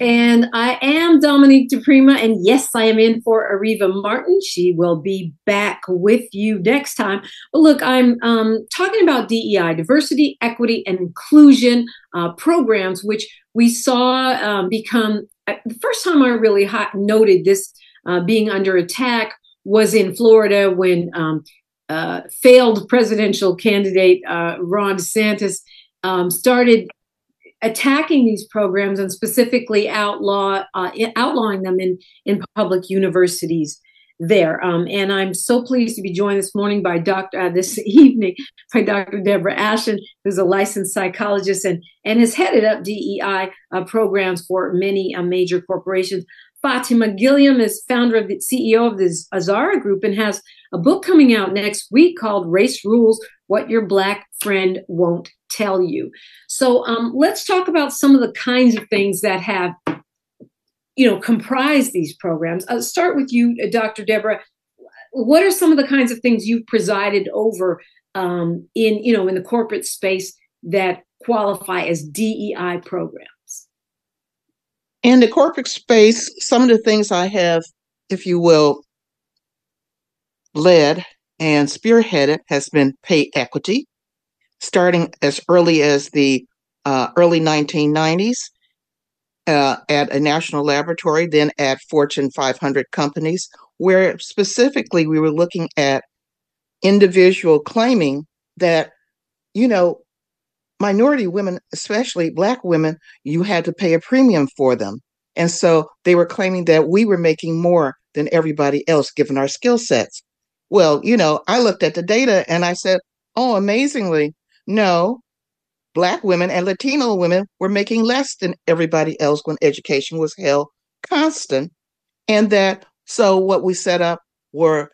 And I am Dominique DiPrima. And yes, I am in for Areva Martin. She will be back with you next time. But look, I'm um, talking about DEI, diversity, equity, and inclusion uh, programs, which we saw um, become uh, the first time I really hot, noted this uh, being under attack was in Florida when um, uh, failed presidential candidate uh, Ron DeSantis um, started attacking these programs and specifically outlaw uh, outlawing them in in public universities there. Um, and I'm so pleased to be joined this morning by Dr. Uh, this evening by Dr. Deborah Ashton, who's a licensed psychologist and and has headed up DEI uh, programs for many uh, major corporations. Fatimah Gilliam is founder of the CEO of the Azara Group and has a book coming out next week called Race Rules What Your Black Friend Won't tell you. So um, let's talk about some of the kinds of things that have, you know, comprised these programs. I'll start with you, uh, Dr. Deborah. What are some of the kinds of things you've presided over um, in, you know, in the corporate space that qualify as DEI programs? In the corporate space, some of the things I have, if you will, led and spearheaded has been pay equity, starting as early as the uh, early 1990s uh, at a national laboratory, then at Fortune 500 companies, where specifically we were looking at individual claiming that, you know, minority women, especially Black women, you had to pay a premium for them. And so they were claiming that we were making more than everybody else given our skill sets. Well, you know, I looked at the data and I said, oh, amazingly, no, Black women and Latino women were making less than everybody else when education was held constant. And that, so what we set up were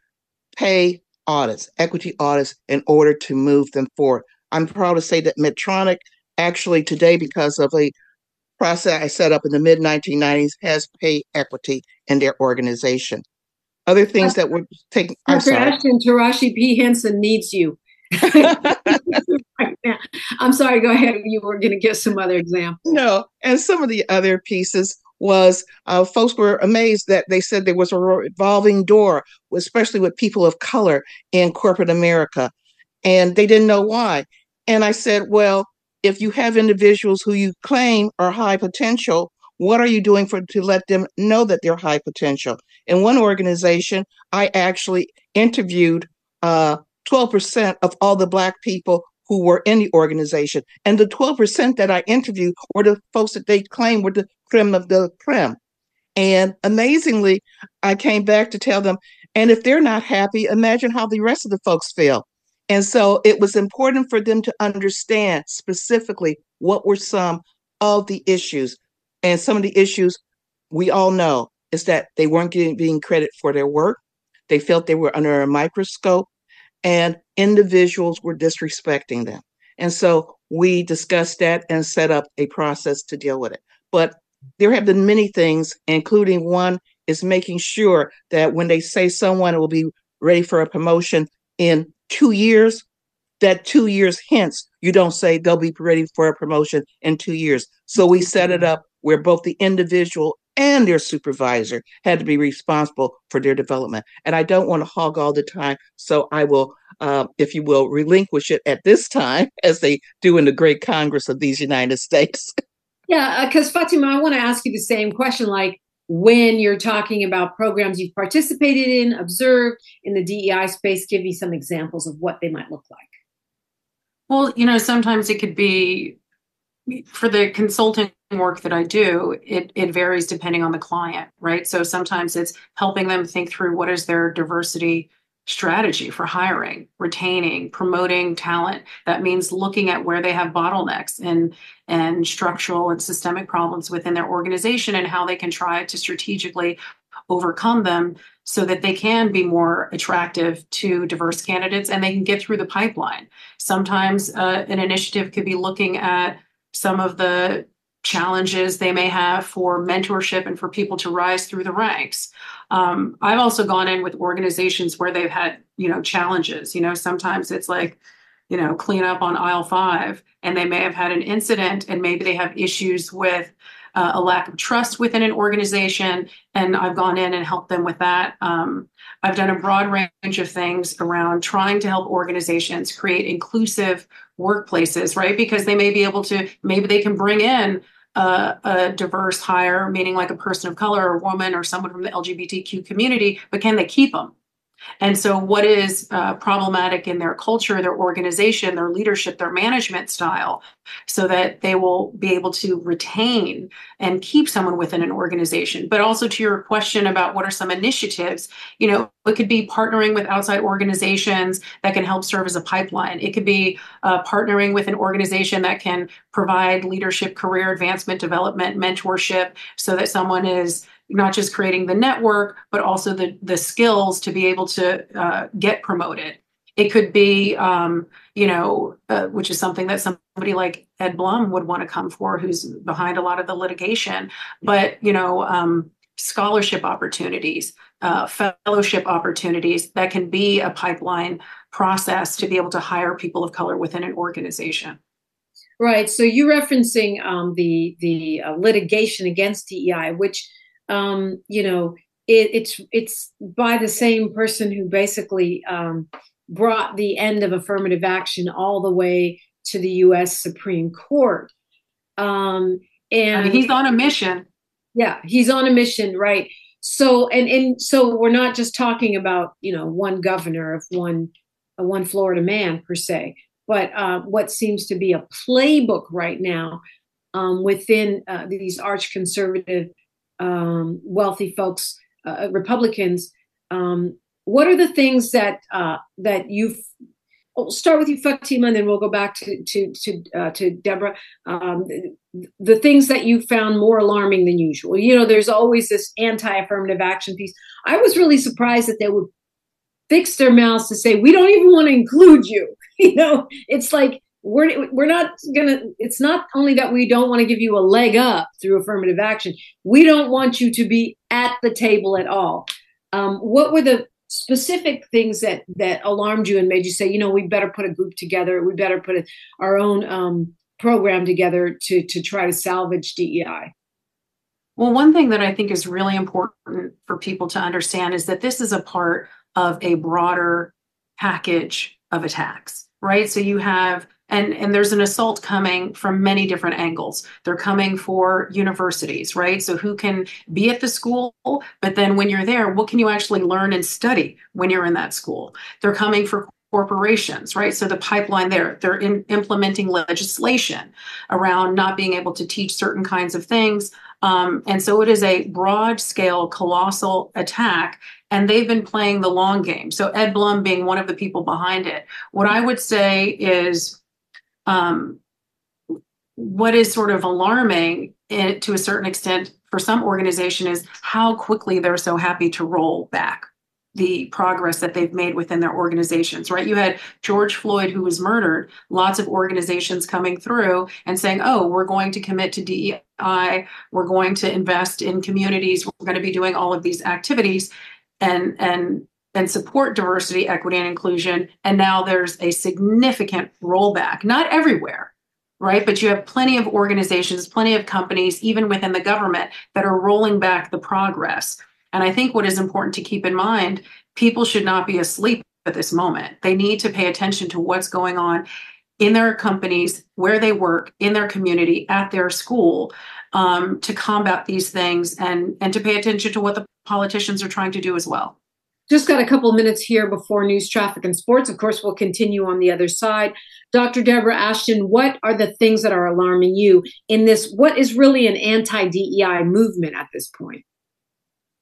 pay audits, equity audits, in order to move them forward. I'm proud to say that Medtronic actually today, because of a process I set up in the mid 1990s, has pay equity in their organization. Other things that we're taking. I'm sorry. Taraji P. Henson needs you. I'm sorry, go ahead. You were going to give some other examples. No, and some of the other pieces was uh, folks were amazed that they said there was a revolving door, especially with people of color in corporate America, and they didn't know why. And I said, well, if you have individuals who you claim are high potential, what are you doing for to let them know that they're high potential? In one organization, I actually interviewed uh, 12% of all the Black people who were in the organization. And the 12% that I interviewed were the folks that they claimed were the creme of the creme. And amazingly, I came back to tell them, and if they're not happy, imagine how the rest of the folks feel. And so it was important for them to understand specifically what were some of the issues. And some of the issues we all know is that they weren't getting being credit for their work. They felt they were under a microscope and individuals were disrespecting them. And so we discussed that and set up a process to deal with it. But there have been many things, including one is making sure that when they say someone will be ready for a promotion in two years, that two years hence, you don't say they'll be ready for a promotion in two years. So we set it up where both the individual and their supervisor had to be responsible for their development. And I don't want to hog all the time, so I will, uh, if you will, relinquish it at this time, as they do in the great Congress of these United States. Yeah, because uh, Fatimah, I want to ask you the same question. Like when you're talking about programs you've participated in, observed in the DEI space, give me some examples of what they might look like. Well, you know, sometimes it could be for the consulting work that I do, it, it varies depending on the client, right? So sometimes it's helping them think through what is their diversity strategy for hiring, retaining, promoting talent. That means looking at where they have bottlenecks and and structural and systemic problems within their organization and how they can try to strategically overcome them so that they can be more attractive to diverse candidates and they can get through the pipeline. Sometimes uh, an initiative could be looking at some of the challenges they may have for mentorship and for people to rise through the ranks. Um, I've also gone in with organizations where they've had, you know, challenges. You know, sometimes it's like, you know, clean up on aisle five, and they may have had an incident, and maybe they have issues with uh, a lack of trust within an organization, and I've gone in and helped them with that. Um, I've done a broad range of things around trying to help organizations create inclusive workplaces, right? Because they may be able to, maybe they can bring in a, a, diverse hire, meaning like a person of color or woman or someone from the LGBTQ community, but can they keep them? And so, what is uh, problematic in their culture, their organization, their leadership, their management style, so that they will be able to retain and keep someone within an organization? But also to your question about what are some initiatives, you know, it could be partnering with outside organizations that can help serve as a pipeline. It could be uh, partnering with an organization that can provide leadership, career advancement, development, mentorship, so that someone is not just creating the network, but also the the skills to be able to uh, get promoted. It could be, um, you know, uh, which is something that somebody like Ed Blum would want to come for, who's behind a lot of the litigation. But you know, um, scholarship opportunities, uh, fellowship opportunities that can be a pipeline process to be able to hire people of color within an organization. Right. So you're referencing um, the the uh, litigation against DEI, which um, you know, it, it's it's by the same person who basically um, brought the end of affirmative action all the way to the U.S. Supreme Court. Um, and I mean, he's on a mission. Yeah, he's on a mission, right? So and and so we're not just talking about you know one governor of one uh, one Florida man per se, but uh, what seems to be a playbook right now um, within uh, these arch conservative um, wealthy folks, uh, Republicans. Um, what are the things that uh, that you've? I'll start with you, Fatimah, and then we'll go back to to to, uh, to Deborah. Um, the things that you found more alarming than usual. You know, there's always this anti-affirmative action piece. I was really surprised that they would fix their mouths to say we don't even want to include you. You know, it's like we're we're not gonna it's not only that we don't want to give you a leg up through affirmative action. We don't want you to be at the table at all. Um, what were the specific things that that alarmed you and made you say you know we better put a group together. We better put a, our own um, program together to to try to salvage dei well one thing that i think is really important for people to understand is that this is a part of a broader package of attacks right? So you have and and there's an assault coming from many different angles. They're coming for universities right? So who can be at the school but then when you're there what can you actually learn and study when you're in that school? They're coming for corporations right? So the pipeline there they're in, implementing legislation around not being able to teach certain kinds of things. Um, and so it is a broad scale colossal attack and they've been playing the long game. So ed blum being one of the people behind it. What i would say is um, what is sort of alarming in, to a certain extent for some organization is how quickly they're so happy to roll back the progress that they've made within their organizations, right? You had George Floyd, who was murdered, lots of organizations coming through and saying, oh, we're going to commit to DEI, we're going to invest in communities, we're going to be doing all of these activities. And, and and support diversity, equity, and inclusion. And now there's a significant rollback, not everywhere, right? But you have plenty of organizations, plenty of companies, even within the government, that are rolling back the progress. And I think what is important to keep in mind people should not be asleep at this moment. They need to pay attention to what's going on in their companies, where they work, in their community, at their school, um, to combat these things and, and to pay attention to what the politicians are trying to do as well. Just got a couple minutes here before news, traffic, and sports. Of course, we'll continue on the other side. Dr. Deborah Ashton, what are the things that are alarming you in this? What is really an anti DEI movement at this point?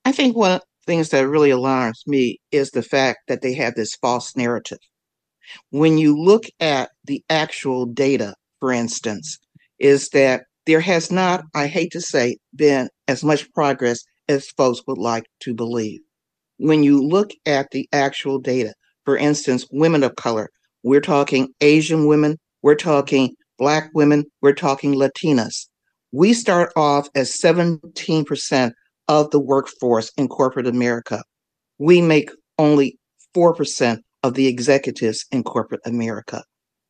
I think one of the things that really alarms me is the fact that they have this false narrative. When you look at the actual data, for instance, is that there has not, I hate to say, been as much progress as folks would like to believe when you look at the actual data, for instance, women of color, we're talking Asian women, we're talking Black women, we're talking Latinas. We start off as 17% of the workforce in corporate America. We make only 4% of the executives in corporate America.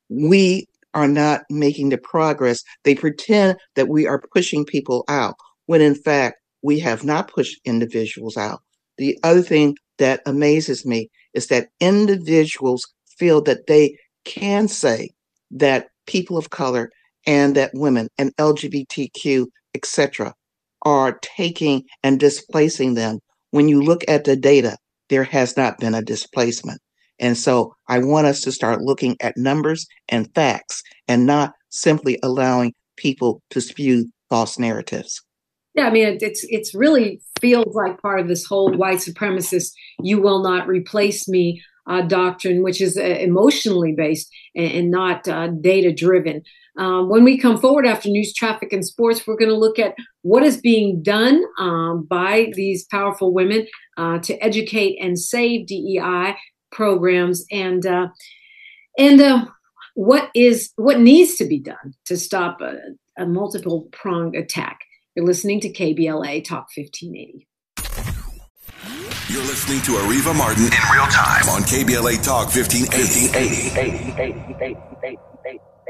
We are not making the progress. They pretend that we are pushing people out when in fact we have not pushed individuals out. The other thing that amazes me is that individuals feel that they can say that people of color and that women and LGBTQ, etc., are taking and displacing them. When you look at the data, there has not been a displacement. And so I want us to start looking at numbers and facts and not simply allowing people to spew false narratives. Yeah, I mean, it's it's really feels like part of this whole white supremacist "you will not replace me" uh, doctrine, which is uh, emotionally based and, and not uh, data driven. Um, when we come forward after news, traffic, and sports, we're going to look at what is being done um, by these powerful women uh, to educate and save DEI programs, and uh, and uh, what is what needs to be done to stop a, a multiple pronged attack. You're listening to KBLA Talk 1580. You're listening to Areva Martin in real time on KBLA Talk 1580.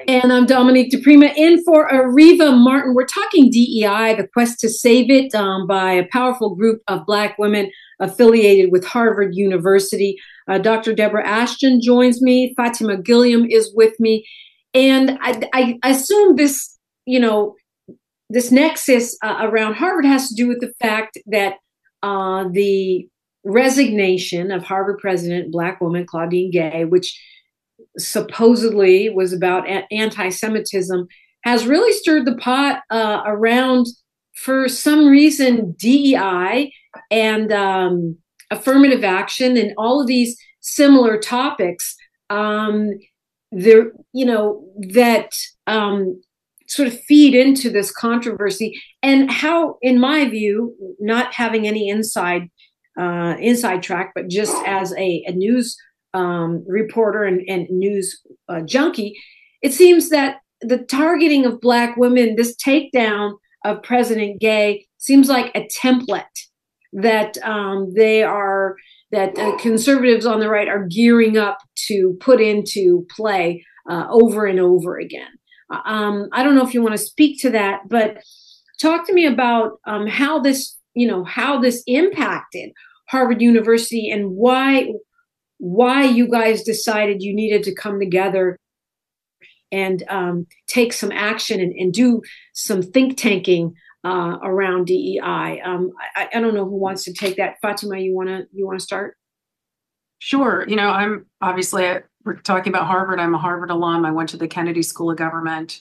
And I'm Dominique DiPrima in for Areva Martin. We're talking DEI, the quest to save it, um, by a powerful group of Black women affiliated with Harvard University. Uh, Dr. Deborah Ashton joins me. Fatimah Gilliam is with me. And I, I assume this, you know, this nexus uh, around Harvard has to do with the fact that uh, the resignation of Harvard president, Black woman Claudine Gay, which supposedly was about anti Semitism, has really stirred the pot uh, around, for some reason, DEI and um, affirmative action and all of these similar topics. Um, there, you know, that um, sort of feed into this controversy and how, in my view, not having any inside uh, inside track, but just as a, a news um, reporter and, and news uh, junkie, it seems that the targeting of Black women, this takedown of President Gay, seems like a template that um, they are that uh, conservatives on the right are gearing up to put into play uh, over and over again. Uh, um, I don't know if you want to speak to that, but talk to me about um, how this, you know, how this impacted Harvard University and why why you guys decided you needed to come together and um, take some action and, and, do some think tanking uh, around DEI. Um, I, I, don't know who wants to take that. Fatimah, you wanna you wanna start? Sure. You know, I'm obviously we're talking about Harvard. I'm a Harvard alum. I went to the Kennedy School of Government,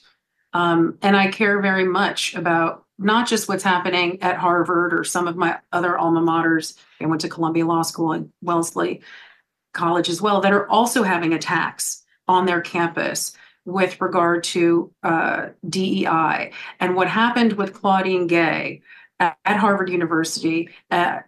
um, and I care very much about not just what's happening at Harvard or some of my other alma maters. I went to Columbia Law School and Wellesley College as well that are also having attacks on their campus with regard to uh, DEI. And what happened with Claudine Gay at, at Harvard University uh,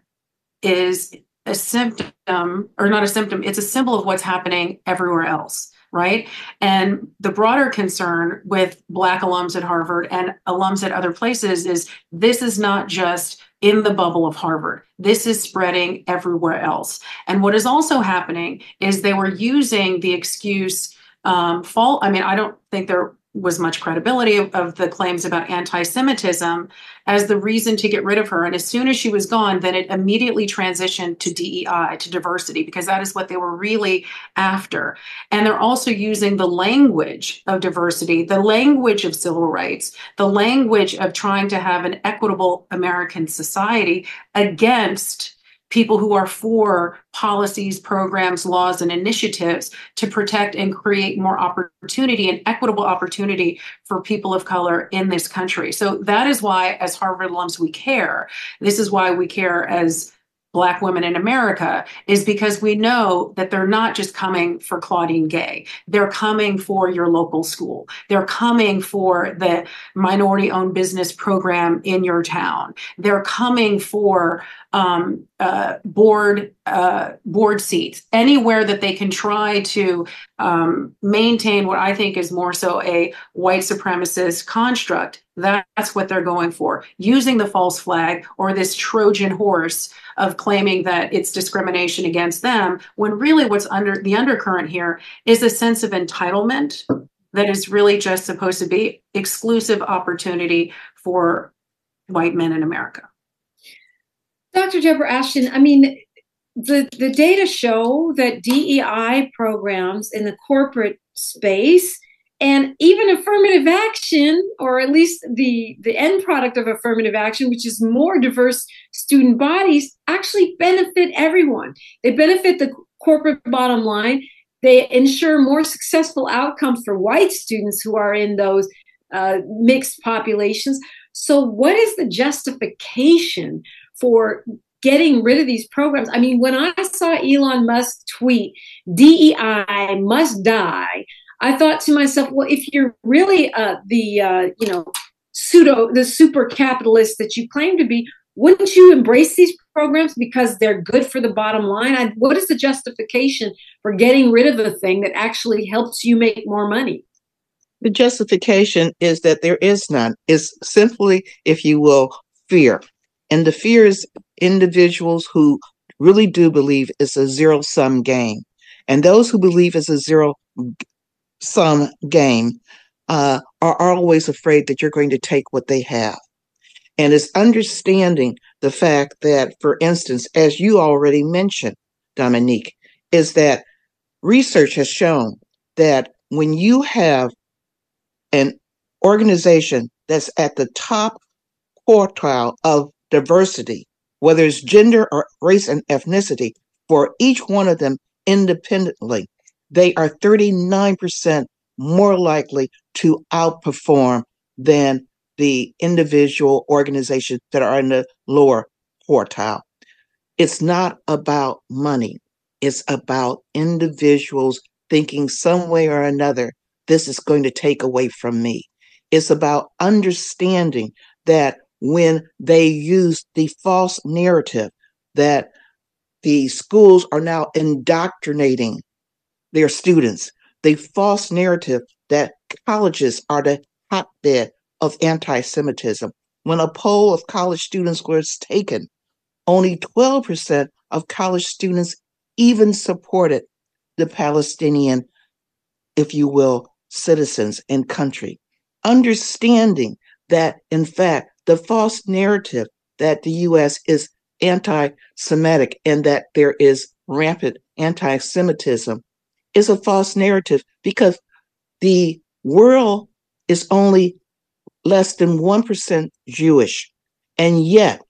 is a symptom, or not a symptom, it's a symbol of what's happening everywhere else right? And the broader concern with Black alums at Harvard and alums at other places is this is not just in the bubble of Harvard. This is spreading everywhere else. And what is also happening is they were using the excuse um, fault. I mean, I don't think there was much credibility of, of, the claims about anti-Semitism as the reason to get rid of her. And as soon as she was gone, then it immediately transitioned to DEI, to diversity, because that is what they were really after. And they're also using the language of diversity, the language of civil rights, the language of trying to have an equitable American society against people who are for policies, programs, laws, and initiatives to protect and create more opportunity and equitable opportunity for people of color in this country. So that is why, as Harvard alums, we care. This is why we care as Black women in America is because we know that they're not just coming for Claudine Gay. They're coming for your local school. They're coming for the minority owned business program in your town. They're coming for um, uh, board uh, board seats anywhere that they can try to um, maintain what I think is more so a white supremacist construct. That's what they're going for, using the false flag or this Trojan horse of claiming that it's discrimination against them when really what's under the undercurrent here is a sense of entitlement that is really just supposed to be exclusive opportunity for white men in America. Dr. Deborah Ashton, I mean, the, the data show that DEI programs in the corporate space and even affirmative action or at least the the end product of affirmative action which is more diverse student bodies actually benefit everyone. They benefit the corporate bottom line. They ensure more successful outcomes for white students who are in those uh, mixed populations. So what is the justification for getting rid of these programs i mean when i saw elon musk tweet dei must die I thought to myself, well, if you're really uh, the uh, you know pseudo the super capitalist that you claim to be, wouldn't you embrace these programs because they're good for the bottom line? I, what is the justification for getting rid of a thing that actually helps you make more money? The justification is that there is none. Is simply, if you will, fear, and the fear is individuals who really do believe it's a zero sum game, and those who believe it's a zero sum game uh, are always afraid that you're going to take what they have. And it's understanding the fact that, for instance, as you already mentioned, Dominique, is that research has shown that when you have an organization that's at the top quartile of diversity, whether it's gender or race and ethnicity, for each one of them independently, they are 39% more likely to outperform than the individual organizations that are in the lower quartile. It's not about money. It's about individuals thinking some way or another, this is going to take away from me. It's about understanding that when they use the false narrative that the schools are now indoctrinating their students the false narrative that colleges are the hotbed of anti Semitism. When a poll of college students was taken, only 12% of college students even supported the Palestinian, if you will, citizens and country. Understanding that, in fact, the false narrative that the U.S. is anti Semitic and that there is rampant anti Semitism is a false narrative because the world is only less than 1% Jewish. And yet,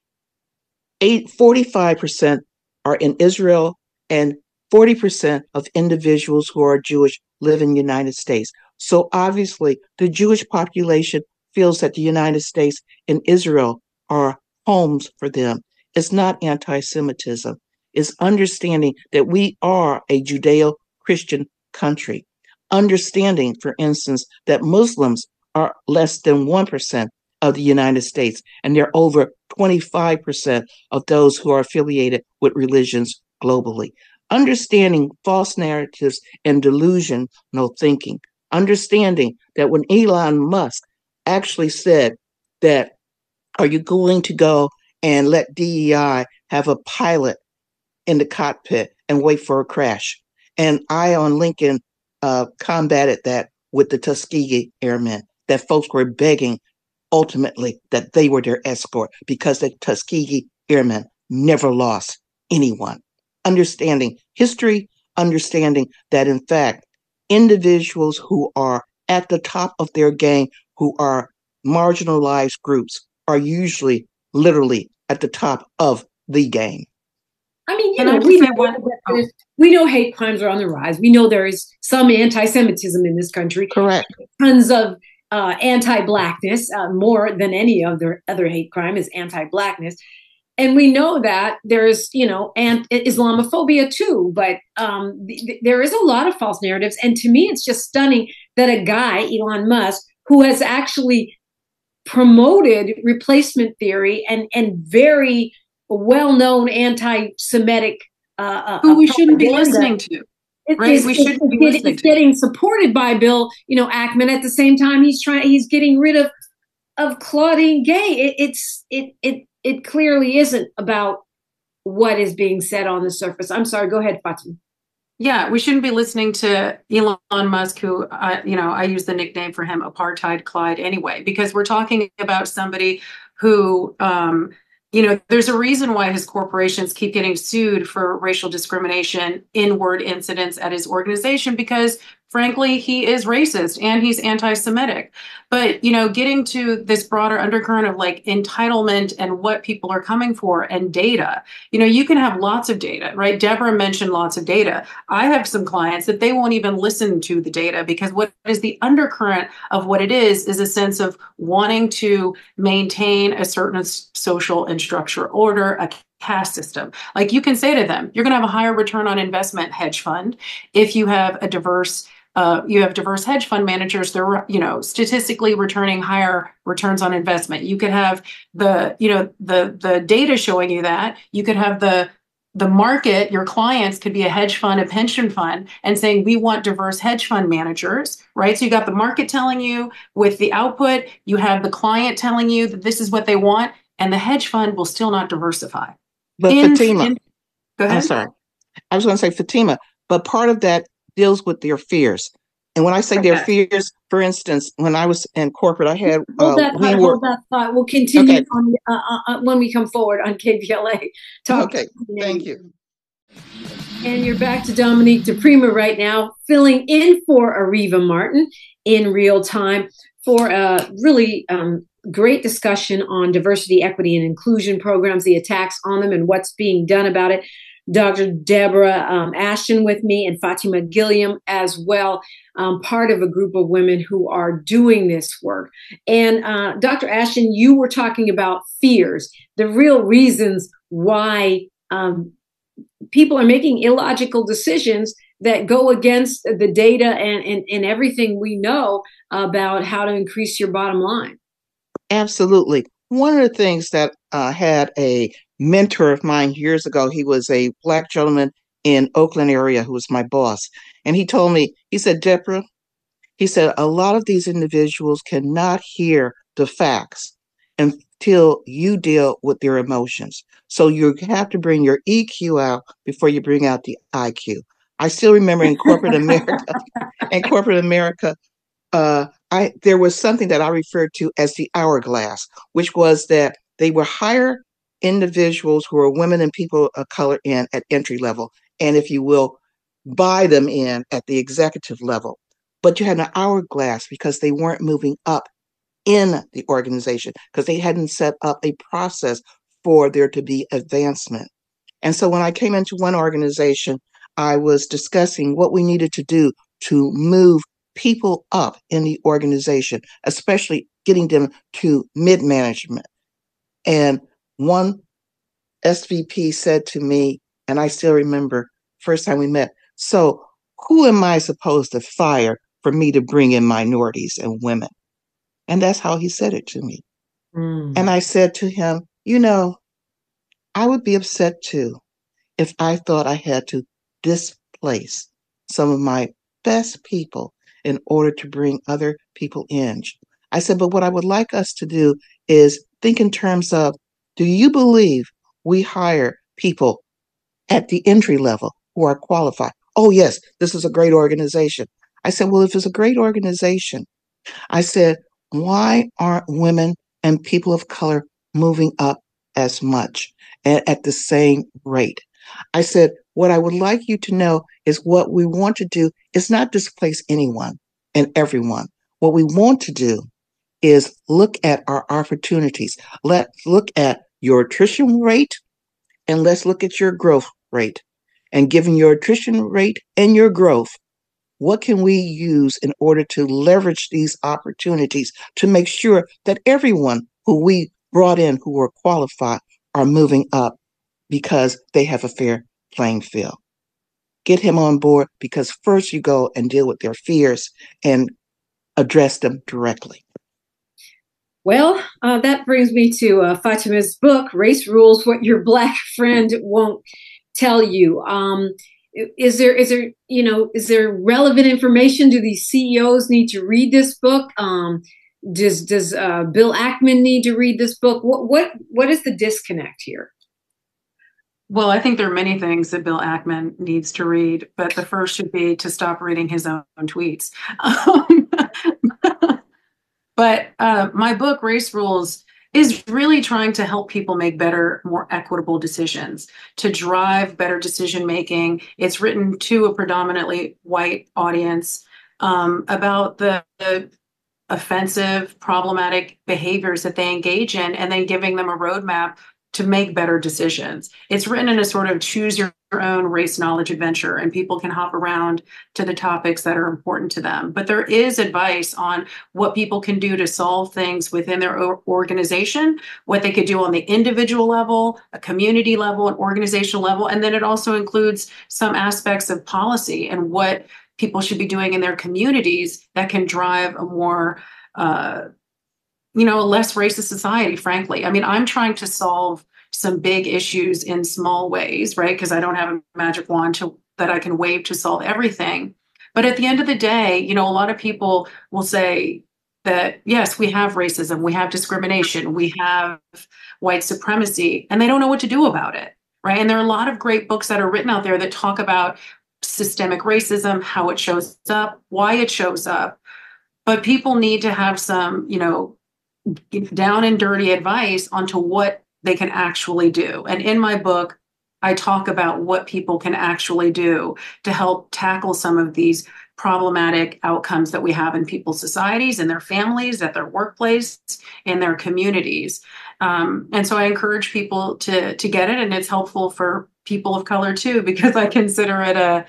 eight, 45% are in Israel, and 40% of individuals who are Jewish live in the United States. So obviously, the Jewish population feels that the United States and Israel are homes for them. It's not anti Semitism, it's understanding that we are a Judeo Christian country. Understanding, for instance, that Muslims are less than 1% of the United States, and they're over 25% of those who are affiliated with religions globally. Understanding false narratives and delusional thinking. Understanding that when Elon Musk actually said that, are you going to go and let DEI have a pilot in the cockpit and wait for a crash? And I on Lincoln uh, combated that with the Tuskegee Airmen, that folks were begging ultimately that they were their escort because the Tuskegee Airmen never lost anyone. Understanding history, understanding that in fact, individuals who are at the top of their game, who are marginalized groups, are usually literally at the top of the game. I mean, you know, we know, one, we know hate crimes are on the rise. We know there is some anti-Semitism in this country. Correct. Tons of uh, anti-blackness, uh, more than any other other hate crime is anti-blackness, and we know that there's you know and Islamophobia too. But um, th- there is a lot of false narratives, and to me, it's just stunning that a guy, Elon Musk, who has actually promoted replacement theory and and very well-known anti-Semitic uh, uh who we shouldn't be listening to. It, right, we should be listening it's getting supported by Bill, you know, Ackman. At the same time, he's trying. He's getting rid of of Claudine Gay. It, it's it it it clearly isn't about what is being said on the surface. I'm sorry. Go ahead, Fatimah. Yeah, we shouldn't be listening to Elon Musk, who, uh, you know, I use the nickname for him, Apartheid Clyde, anyway, because we're talking about somebody who um, you know, there's a reason why his corporations keep getting sued for racial discrimination inward incidents at his organization because frankly he is racist and he's anti-semitic. But you know getting to this broader undercurrent of like entitlement and what people are coming for and data you know you can have lots of data right? Deborah mentioned lots of data. I have some clients that they won't even listen to the data because what is the undercurrent of what it is is a sense of wanting to maintain a certain social and structural order a caste system. Like you can say to them, you're going to have a higher return on investment hedge fund if you have a diverse uh, you have diverse hedge fund managers. They're you know statistically returning higher returns on investment. You could have the you know the the data showing you that. You could have the the market your clients could be a hedge fund a pension fund and saying we want diverse hedge fund managers right? So you got the market telling you with the output. You have the client telling you that this is what they want and the hedge fund will still not diversify. But in, fatimah in, i'm sorry. I was going to say fatimah but part of that deals with their fears. And when I say okay. their fears, for instance, when I was in corporate, I had hold uh, that thought. We were, hold that thought. We'll continue okay. on, uh, uh, uh when we come forward on KBLA. Talk okay, thank you. And you're back to Dominique DiPrima right now, filling in for Areva Martin in real time for a really um, great discussion on diversity, equity, and inclusion programs, the attacks on them, and what's being done about it. Dr. Deborah um, Ashton with me and Fatimah Gilliam as well, um, part of a group of women who are doing this work. And uh, Dr. Ashton, you were talking about fears, the real reasons why um, people are making illogical decisions that go against the data and, and, and everything we know about how to increase your bottom line. Absolutely. One of the things that uh, had a mentor of mine years ago. He was a black gentleman in Oakland area who was my boss. And he told me, he said, Deborah, he said, a lot of these individuals cannot hear the facts until you deal with their emotions. So you have to bring your EQ out before you bring out the IQ. I still remember in corporate America, in corporate America, uh, I there was something that I referred to as the hourglass, which was that they were higher individuals who are women and people of color in at entry level, and if you will, buy them in at the executive level. But you had an hourglass because they weren't moving up in the organization because they hadn't set up a process for there to be advancement. And so when I came into one organization, I was discussing what we needed to do to move people up in the organization, especially getting them to mid management. And one SVP said to me, and I still remember first time we met, so who am I supposed to fire for me to bring in minorities and women? And that's how he said it to me. Mm. And I said to him, you know, I would be upset too if I thought I had to displace some of my best people in order to bring other people in. I said, but what I would like us to do is think in terms of do you believe we hire people at the entry level who are qualified? Oh, yes, this is a great organization. I said, well, if it's a great organization, I said, why aren't women and people of color moving up as much and at the same rate? I said, what I would like you to know is what we want to do is not displace anyone and everyone. What we want to do is look at our opportunities. Let's look at your attrition rate and let's look at your growth rate. And given your attrition rate and your growth, what can we use in order to leverage these opportunities to make sure that everyone who we brought in who were qualified are moving up because they have a fair playing field? Get him on board because first you go and deal with their fears and address them directly. Well, uh, that brings me to uh, Fatimah's book, Race Rules What Your Black Friend Won't Tell You. Um, is there is there you know is there relevant information do these ceos need to read this book um, does does uh, bill ackman need to read this book what what what is the disconnect here Well, I think there are many things that Bill Ackman needs to read, but the first should be to stop reading his own tweets. Um, but uh, my book, Race Rules, is really trying to help people make better, more equitable decisions, to drive better decision making. It's written to a predominantly white audience um, about the, the offensive, problematic behaviors that they engage in, and then giving them a roadmap to make better decisions. It's written in a sort of choose your own race knowledge adventure, and people can hop around to the topics that are important to them. But there is advice on what people can do to solve things within their organization, what they could do on the individual level, a community level, an organizational level. And then it also includes some aspects of policy and what people should be doing in their communities that can drive a more uh, you know, a less racist society, frankly. I mean, I'm trying to solve some big issues in small ways, right? Because I don't have a magic wand to, that I can wave to solve everything. But at the end of the day, you know, a lot of people will say that, yes, we have racism, we have discrimination, we have white supremacy, and they don't know what to do about it, right? And there are a lot of great books that are written out there that talk about systemic racism, how it shows up, why it shows up. But people need to have some, you know, down and dirty advice onto what they can actually do. And in my book, I talk about what people can actually do to help tackle some of these problematic outcomes that we have in people's societies, in their families, at their workplace, in their communities. Um, and so I encourage people to to get it, and it's helpful for people of color too, because I consider it a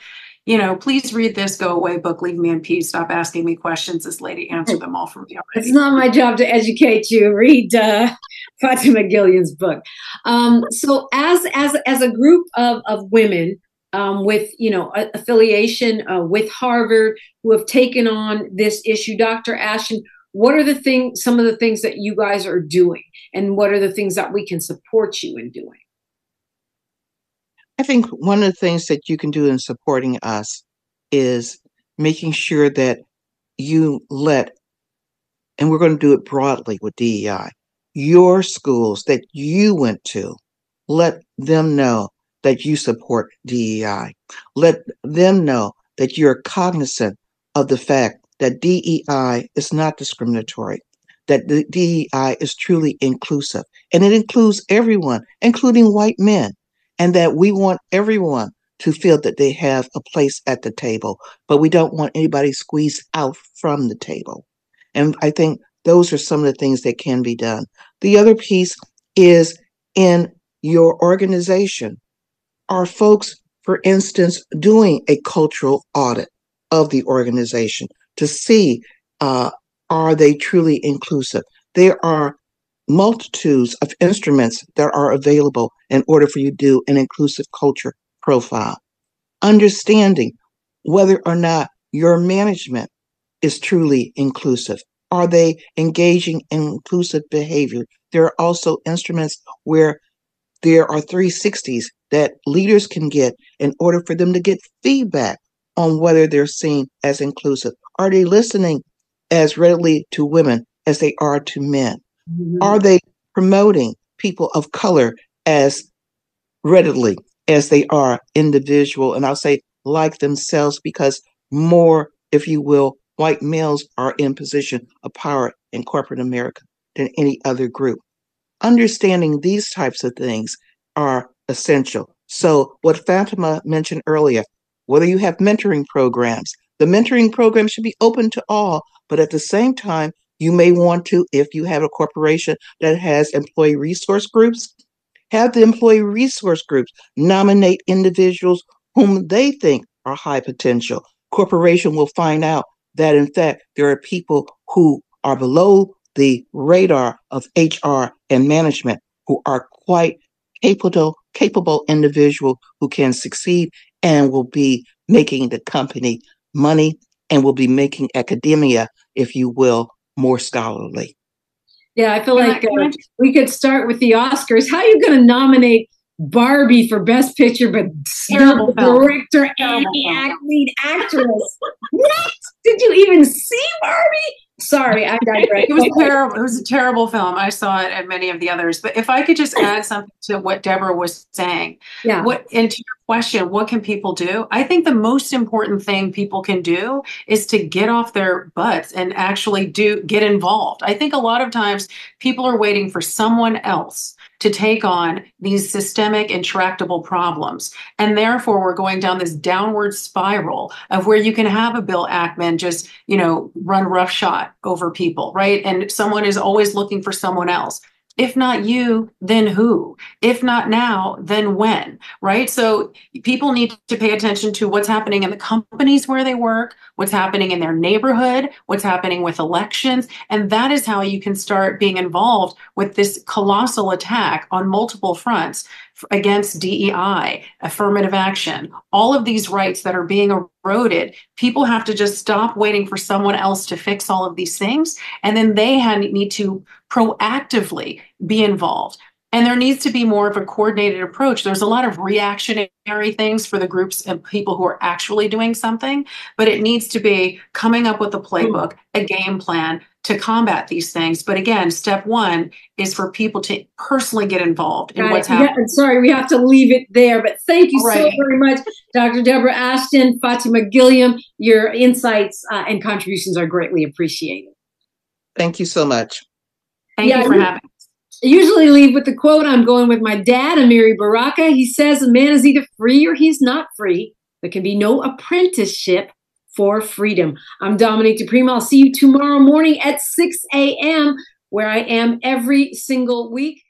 you know, please read this, go away book, leave me in peace, stop asking me questions. This lady answered them all for me already. It's not my job to educate you. Read uh, Fatimah Gilliam's book. Um, so as as as a group of, of women um, with you know affiliation uh, with Harvard who have taken on this issue, Dr. Ashton, what are the things some of the things that you guys are doing and what are the things that we can support you in doing? I think one of the things that you can do in supporting us is making sure that you let, and we're going to do it broadly with DEI, your schools that you went to, let them know that you support DEI. Let them know that you're cognizant of the fact that DEI is not discriminatory, that the DEI is truly inclusive, and it includes everyone, including white men and that we want everyone to feel that they have a place at the table, but we don't want anybody squeezed out from the table. And I think those are some of the things that can be done. The other piece is in your organization. Are folks, for instance, doing a cultural audit of the organization to see uh, are they truly inclusive? There are multitudes of instruments that are available in order for you to do an inclusive culture profile. Understanding whether or not your management is truly inclusive. Are they engaging in inclusive behavior? There are also instruments where there are 360s that leaders can get in order for them to get feedback on whether they're seen as inclusive. Are they listening as readily to women as they are to men? Mm-hmm. Are they promoting people of color as readily as they are individual? And I'll say like themselves because more, if you will, white males are in position of power in corporate America than any other group. Understanding these types of things are essential. So, what Fatimah mentioned earlier, whether you have mentoring programs, the mentoring program should be open to all, but at the same time, you may want to, if you have a corporation that has employee resource groups, have the employee resource groups nominate individuals whom they think are high potential. Corporation will find out that in fact there are people who are below the radar of HR and management who are quite capable capable individual who can succeed and will be making the company money and will be making academia, if you will, more scholarly. Yeah, I feel like uh, we could start with the Oscars. How are you going to nominate Barbie for Best Picture, but terrible director and the lead actress? what? Did you even see Barbie? Sorry, I digress. it was terrible. It was a terrible film. I saw it and many of the others. But if I could just add something to what Deborah was saying, yeah. What and to your question, what can people do? I think the most important thing people can do is to get off their butts and actually do get involved. I think a lot of times people are waiting for someone else to take on these systemic intractable problems. And therefore, we're going down this downward spiral of where you can have a Bill Ackman just, you know, run roughshod over people, right? And someone is always looking for someone else. If not you, then who? If not now, then when? Right? So people need to pay attention to what's happening in the companies where they work, what's happening in their neighborhood, what's happening with elections. And that is how you can start being involved with this colossal attack on multiple fronts against DEI, affirmative action, all of these rights that are being eroded. People have to just stop waiting for someone else to fix all of these things. And then they have, need to proactively be involved. And there needs to be more of a coordinated approach. There's a lot of reactionary things for the groups and people who are actually doing something, but it needs to be coming up with a playbook, a game plan to combat these things. But again, step one is for people to personally get involved in what's happening. Yeah, sorry, we have to leave it there. But thank you right. so very much, Dr. Deborah Ashton, Fatimah Gilliam. Your insights uh, and contributions are greatly appreciated. Thank you so much. Thank yeah, you for having us. I usually leave with the quote I'm going with my dad, Amiri Baraka. He says, A man is either free or he's not free. There can be no apprenticeship for freedom. I'm Dominique DiPrima. I'll see you tomorrow morning at 6 a.m., where I am every single week.